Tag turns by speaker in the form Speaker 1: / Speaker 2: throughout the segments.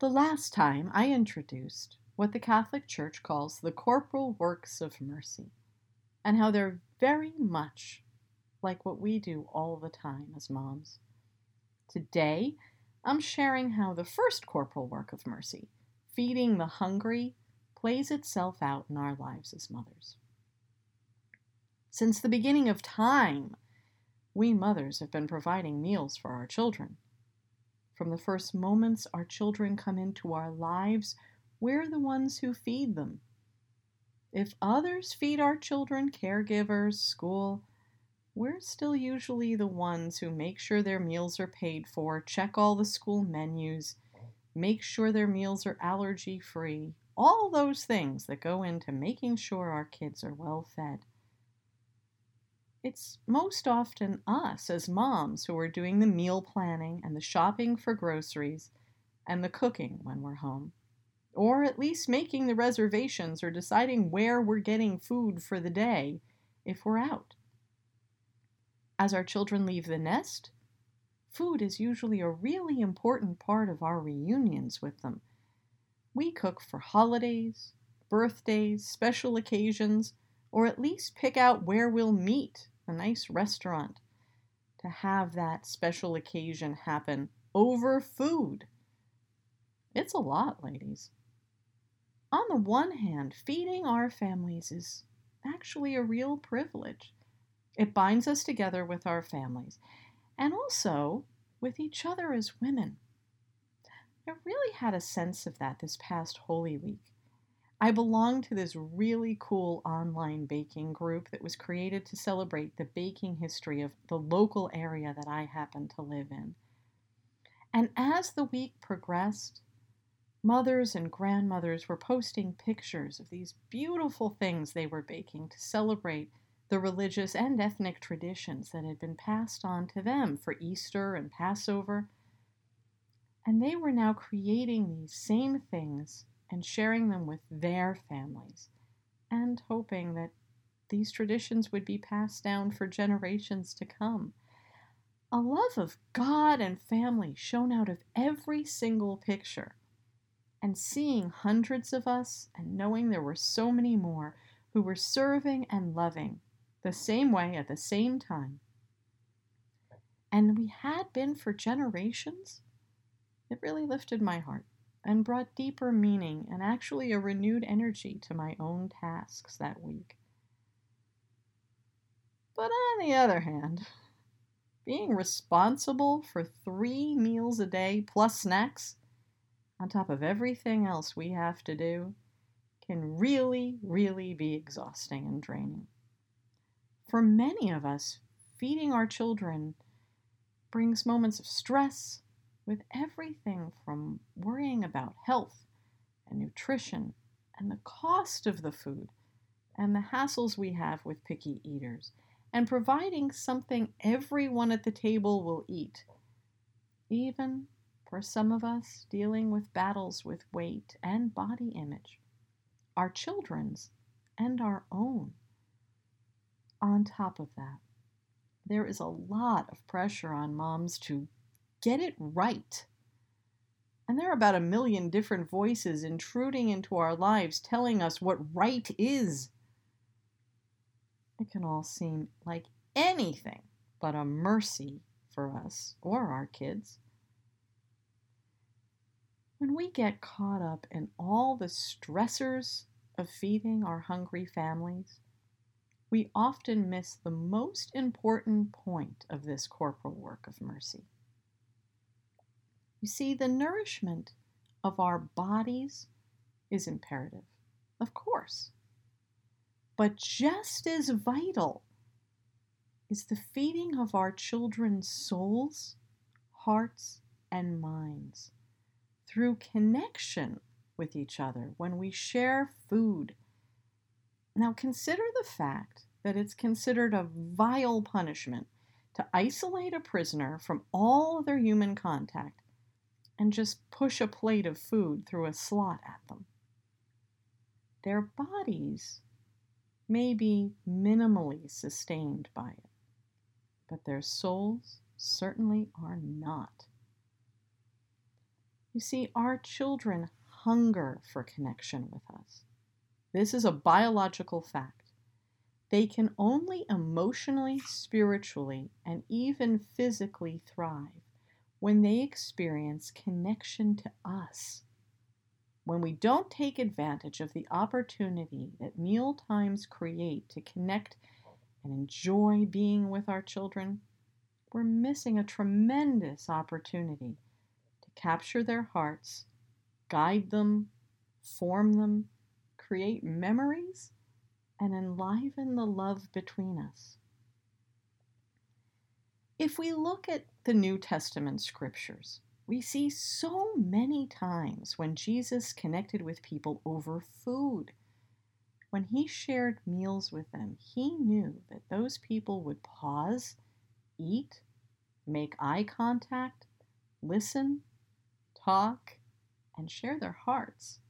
Speaker 1: The last time I introduced what the Catholic Church calls the corporal works of mercy, and how they're very much like what we do all the time as moms. Today, I'm sharing how the first corporal work of mercy, feeding the hungry, plays itself out in our lives as mothers. Since the beginning of time, we mothers have been providing meals for our children. From the first moments our children come into our lives, we're the ones who feed them. If others feed our children, caregivers, school, we're still usually the ones who make sure their meals are paid for, check all the school menus, make sure their meals are allergy free, all those things that go into making sure our kids are well fed. It's most often us as moms who are doing the meal planning and the shopping for groceries and the cooking when we're home. Or at least making the reservations or deciding where we're getting food for the day if we're out. As our children leave the nest, food is usually a really important part of our reunions with them. We cook for holidays, birthdays, special occasions, or at least pick out where we'll meet a nice restaurant to have that special occasion happen over food. It's a lot, ladies. On the one hand, feeding our families is actually a real privilege. It binds us together with our families and also with each other as women. I really had a sense of that this past Holy Week. I belong to this really cool online baking group that was created to celebrate the baking history of the local area that I happen to live in. And as the week progressed, mothers and grandmothers were posting pictures of these beautiful things they were baking to celebrate the religious and ethnic traditions that had been passed on to them for Easter and Passover. And they were now creating these same things and sharing them with their families, and hoping that these traditions would be passed down for generations to come. A love of God and family shone out of every single picture. And seeing hundreds of us and knowing there were so many more who were serving and loving the same way at the same time, and we had been for generations, it really lifted my heart and brought deeper meaning and actually a renewed energy to my own tasks that week. But on the other hand, being responsible for three meals a day plus snacks, on top of everything else we have to do, can really, really be exhausting and draining. For many of us, feeding our children brings moments of stress, with everything from worrying about health and nutrition and the cost of the food and the hassles we have with picky eaters and providing something everyone at the table will eat. Even for some of us dealing with battles with weight and body image, our children's and our own. On top of that, there is a lot of pressure on moms to get it right. And there are about a million different voices intruding into our lives telling us what right is. It can all seem like anything but a mercy for us or our kids. When we get caught up in all the stressors of feeding our hungry families, we often miss the most important point of this corporal work of mercy. You see, the nourishment of our bodies is imperative, of course. But just as vital is the feeding of our children's souls, hearts, and minds through connection with each other, when we share food. Now consider the fact that it's considered a vile punishment to isolate a prisoner from all other human contact and just push a plate of food through a slot at them. Their bodies may be minimally sustained by it, but their souls certainly are not. You see, our children hunger for connection with us. This is a biological fact. They can only emotionally, spiritually, and even physically thrive when they experience connection to us. When we don't take advantage of the opportunity that meal times create to connect and enjoy being with our children, we're missing a tremendous opportunity to capture their hearts, guide them, form them, create memories, and enliven the love between us. If we look at the New Testament scriptures, we see so many times when Jesus connected with people over food. When he shared meals with them, he knew that those people would pause, eat, make eye contact, listen, talk, and share their hearts.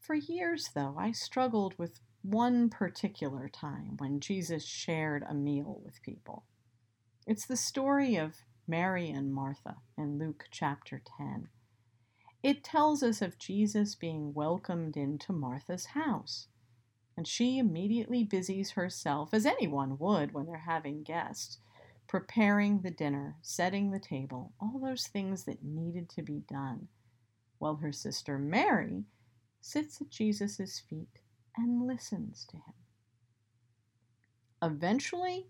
Speaker 1: For years, though, I struggled with one particular time when Jesus shared a meal with people. It's the story of Mary and Martha in Luke chapter 10. It tells us of Jesus being welcomed into Martha's house, and she immediately busies herself, as anyone would when they're having guests, preparing the dinner, setting the table, all those things that needed to be done, while her sister Mary sits at Jesus' feet and listens to him. Eventually,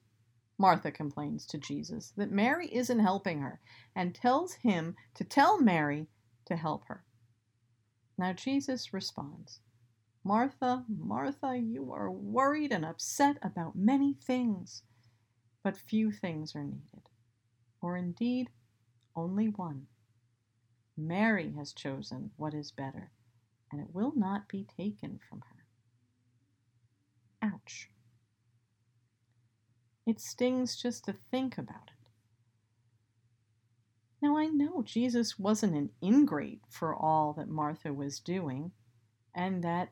Speaker 1: Martha complains to Jesus that Mary isn't helping her and tells him to tell Mary to help her. Now Jesus responds, Martha, Martha, you are worried and upset about many things, but few things are needed, or indeed only one. Mary has chosen what is better, and it will not be taken from her. Ouch. It stings just to think about it. Now, I know Jesus wasn't an ingrate for all that Martha was doing, and that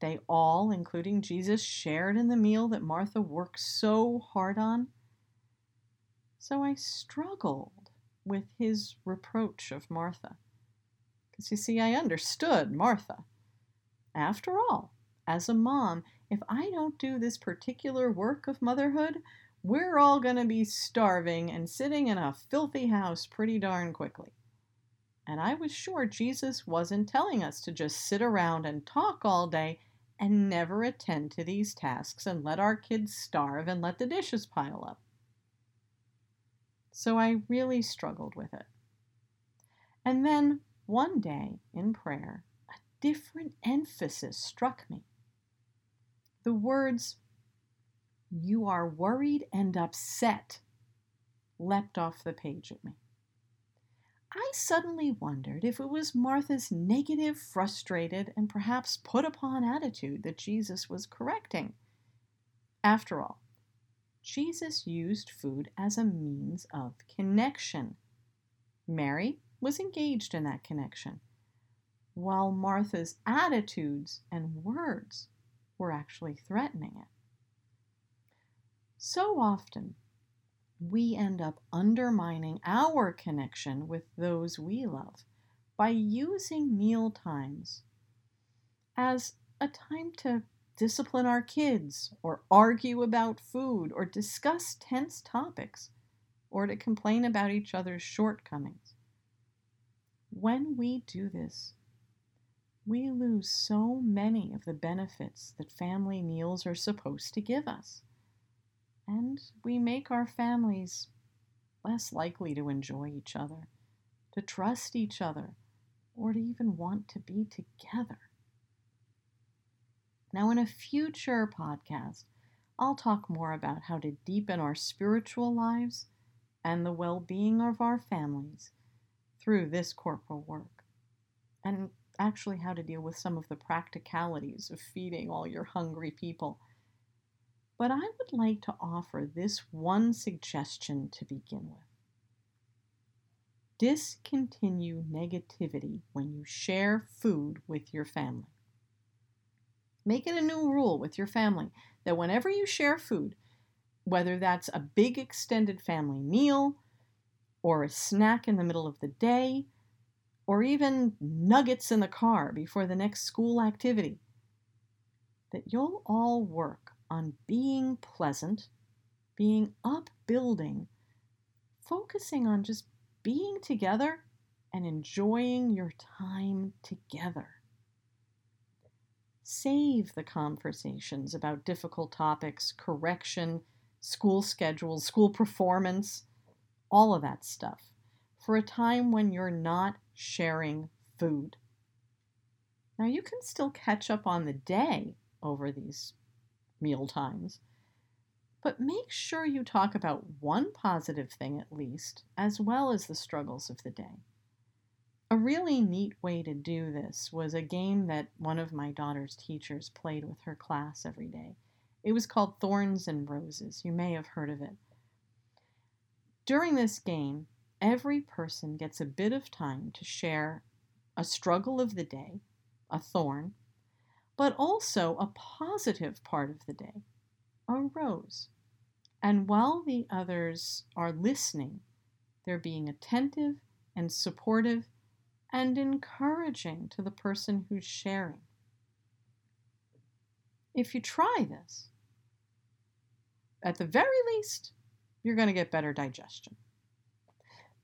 Speaker 1: they all, including Jesus, shared in the meal that Martha worked so hard on. So I struggled with his reproach of Martha. Because you see, I understood Martha. After all, as a mom, if I don't do this particular work of motherhood, we're all going to be starving and sitting in a filthy house pretty darn quickly. And I was sure Jesus wasn't telling us to just sit around and talk all day and never attend to these tasks and let our kids starve and let the dishes pile up. So I really struggled with it. And then one day in prayer, a different emphasis struck me the words, You are worried and upset, leapt off the page at me. I suddenly wondered if it was Martha's negative, frustrated, and perhaps put upon attitude that Jesus was correcting. After all, Jesus used food as a means of connection. Mary was engaged in that connection, while Martha's attitudes and words we're actually threatening it. So often, we end up undermining our connection with those we love by using meal times as a time to discipline our kids, or argue about food, or discuss tense topics, or to complain about each other's shortcomings. When we do this, we lose so many of the benefits that family meals are supposed to give us. And we make our families less likely to enjoy each other, to trust each other, or to even want to be together. Now, in a future podcast, I'll talk more about how to deepen our spiritual lives and the well being of our families through this corporal work. and actually how to deal with some of the practicalities of feeding all your hungry people. But I would like to offer this one suggestion to begin with. Discontinue negativity when you share food with your family. Make it a new rule with your family that whenever you share food, whether that's a big extended family meal, or a snack in the middle of the day, or even nuggets in the car before the next school activity, that you'll all work on being pleasant, being upbuilding, focusing on just being together and enjoying your time together. Save the conversations about difficult topics, correction, school schedules, school performance, all of that stuff for a time when you're not sharing food. Now, you can still catch up on the day over these meal times, but make sure you talk about one positive thing at least, as well as the struggles of the day. A really neat way to do this was a game that one of my daughter's teachers played with her class every day. It was called Thorns and Roses. You may have heard of it. During this game, every person gets a bit of time to share a struggle of the day, a thorn, but also a positive part of the day, a rose. And while the others are listening, they're being attentive and supportive and encouraging to the person who's sharing. If you try this, at the very least, you're going to get better digestion.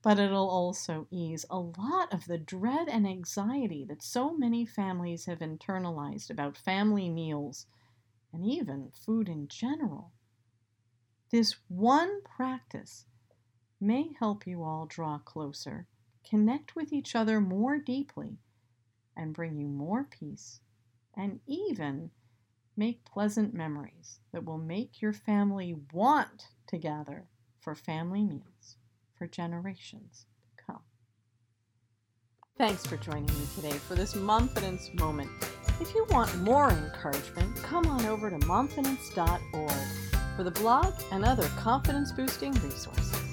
Speaker 1: But it'll also ease a lot of the dread and anxiety that so many families have internalized about family meals and even food in general. This one practice may help you all draw closer, connect with each other more deeply, and bring you more peace and even make pleasant memories that will make your family want to gather for family meals for generations to come. Thanks for joining me today for this Momfidence moment. If you want more encouragement, come on over to momfidence.org for the blog and other confidence boosting resources.